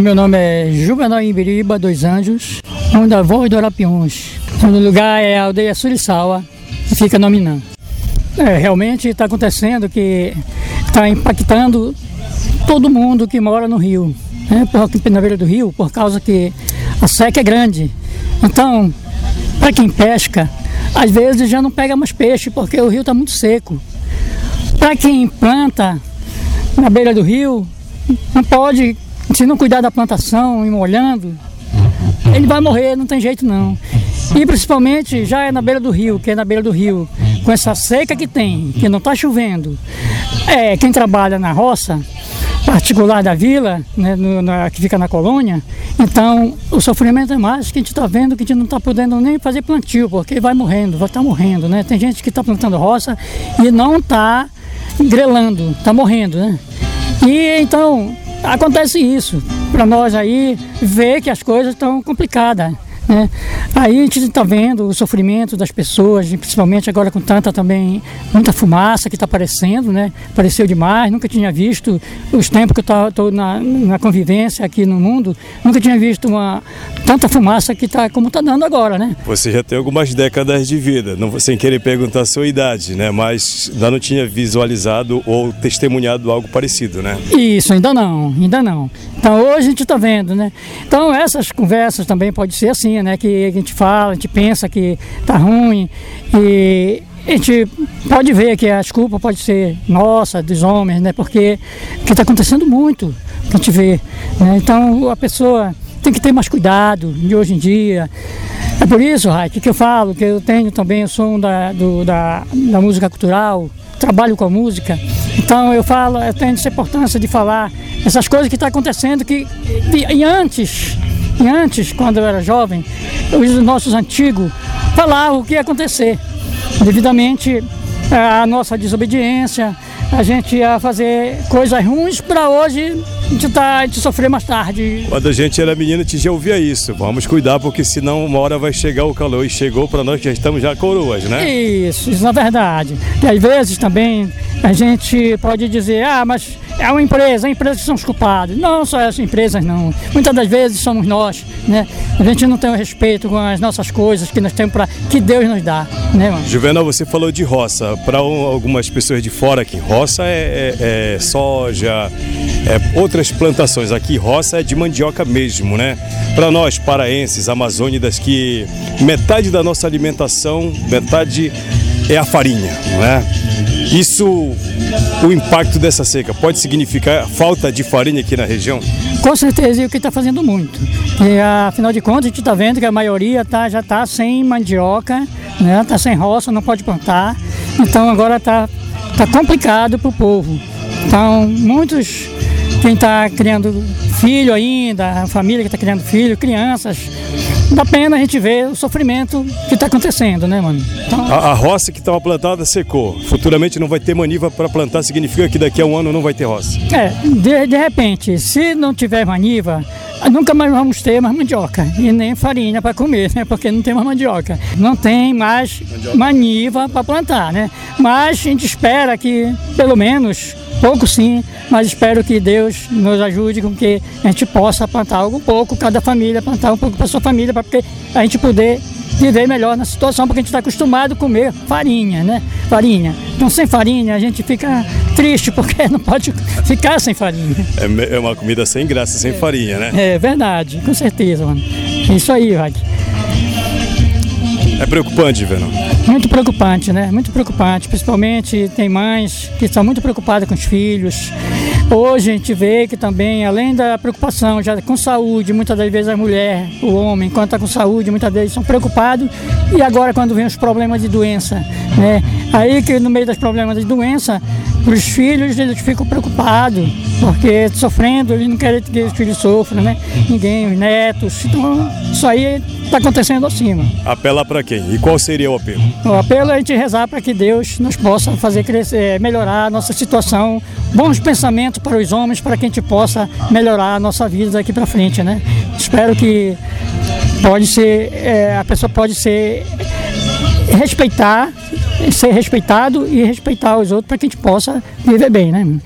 Meu nome é Juvenal Imbiriba dos Anjos, um da Voz do Arapiuns. O lugar é a aldeia Suriçaua, que fica no Minã. É, realmente está acontecendo que está impactando todo mundo que mora no rio, né, na beira do rio, por causa que a seca é grande. Então, para quem pesca, às vezes já não pega mais peixe, porque o rio está muito seco. Para quem planta na beira do rio, não pode, se não cuidar da plantação e molhando, ele vai morrer, não tem jeito não. E principalmente já é na beira do rio, que é na beira do rio, com essa seca que tem, que não está chovendo. É, quem trabalha na roça, particular da vila, né, no, na, que fica na colônia, então o sofrimento é mais que a gente está vendo que a gente não está podendo nem fazer plantio, porque vai morrendo, vai estar tá morrendo, né? Tem gente que está plantando roça e não está grelando, está morrendo, né? E então acontece isso, para nós aí ver que as coisas estão complicadas. Né? Aí a gente está vendo o sofrimento das pessoas, principalmente agora com tanta também, muita fumaça que está aparecendo, né? Apareceu demais, nunca tinha visto, os tempos que eu estou na, na convivência aqui no mundo, nunca tinha visto uma, tanta fumaça que está como está dando agora, né? Você já tem algumas décadas de vida, não, sem querer perguntar a sua idade, né? Mas ainda não tinha visualizado ou testemunhado algo parecido, né? Isso, ainda não, ainda não. Então hoje a gente está vendo, né? Então essas conversas também pode ser assim, né? Que a gente fala, a gente pensa que tá ruim e a gente pode ver que a desculpa pode ser nossa, dos homens, né? Porque está acontecendo muito, que a gente vê. Né? Então a pessoa tem que ter mais cuidado de hoje em dia. É por isso, Raik, que eu falo, que eu tenho também o som da, do, da, da música cultural, trabalho com a música. Então eu falo, eu tenho essa importância de falar essas coisas que estão tá acontecendo que e, e antes e antes, quando eu era jovem, os nossos antigos falavam o que ia acontecer. Devidamente à nossa desobediência, a gente ia fazer coisas ruins para hoje a gente, tá, a gente sofrer mais tarde. Quando a gente era menino, a gente já ouvia isso. Vamos cuidar, porque senão uma hora vai chegar o calor. E chegou para nós que já estamos já coroas, né? Isso, isso na verdade. E às vezes também a gente pode dizer, ah, mas é uma empresa, a empresa que são os culpados. Não só as empresas, não. Muitas das vezes somos nós, né? A gente não tem o respeito com as nossas coisas que nós temos para que Deus nos dá, né, mano? Juvenal, você falou de roça. Para algumas pessoas de fora aqui, roça é, é, é soja, é outras plantações. Aqui, roça é de mandioca mesmo, né? Para nós, paraenses, amazônidas, que metade da nossa alimentação, metade é a farinha, não é? Isso, o impacto dessa seca, pode significar falta de farinha aqui na região? Com certeza, e o que está fazendo muito. E, afinal de contas, a gente está vendo que a maioria tá, já está sem mandioca, está né? Tá sem roça, não pode plantar. Então agora está tá complicado para o povo. Então, muitos, quem está criando filho ainda, a família que está criando filho, crianças, dá pena a gente ver o sofrimento que está acontecendo, né, mano? Então... A, a, roça que estava plantada secou. Futuramente não vai ter maniva para plantar, significa que daqui a um ano não vai ter roça. É, de, de repente, se não tiver maniva, nunca mais vamos ter mais mandioca e nem farinha para comer, né? Porque não tem mais mandioca. Não tem mais maniva para plantar, né? Mas a gente espera que, pelo menos, pouco sim, mas espero que Deus nos ajude com que a gente possa plantar algo pouco, cada família plantar um pouco para sua família, para a gente poder viver melhor na situação, porque a gente está acostumado a comer farinha, né? Farinha. Então, sem farinha, a gente fica triste, porque não pode ficar sem farinha. É, é uma comida sem graça, sem é. farinha, né? É verdade, com certeza, mano. É isso aí, Rod. É preocupante, Vernon. Muito preocupante, né? Muito preocupante. Principalmente tem mães que estão muito preocupadas com os filhos. Hoje a gente vê que também, além da preocupação já com saúde, muitas das vezes a mulher, o homem, quando está com saúde, muitas vezes são preocupados. E agora quando vem os problemas de doença, né? Aí que no meio dos problemas de doença, os filhos eles ficam preocupados, porque sofrendo, eles não querem que os filhos sofram, né? Ninguém, os netos. Então, isso aí está acontecendo acima. Apela para quem? E qual seria o apelo? O apelo é a gente rezar para que Deus nos possa fazer crescer, melhorar a nossa situação, bons pensamentos para os homens, para que a gente possa melhorar a nossa vida daqui para frente, né? Espero que pode ser, é, a pessoa pode ser respeitar, ser respeitado e respeitar os outros para que a gente possa viver bem, né?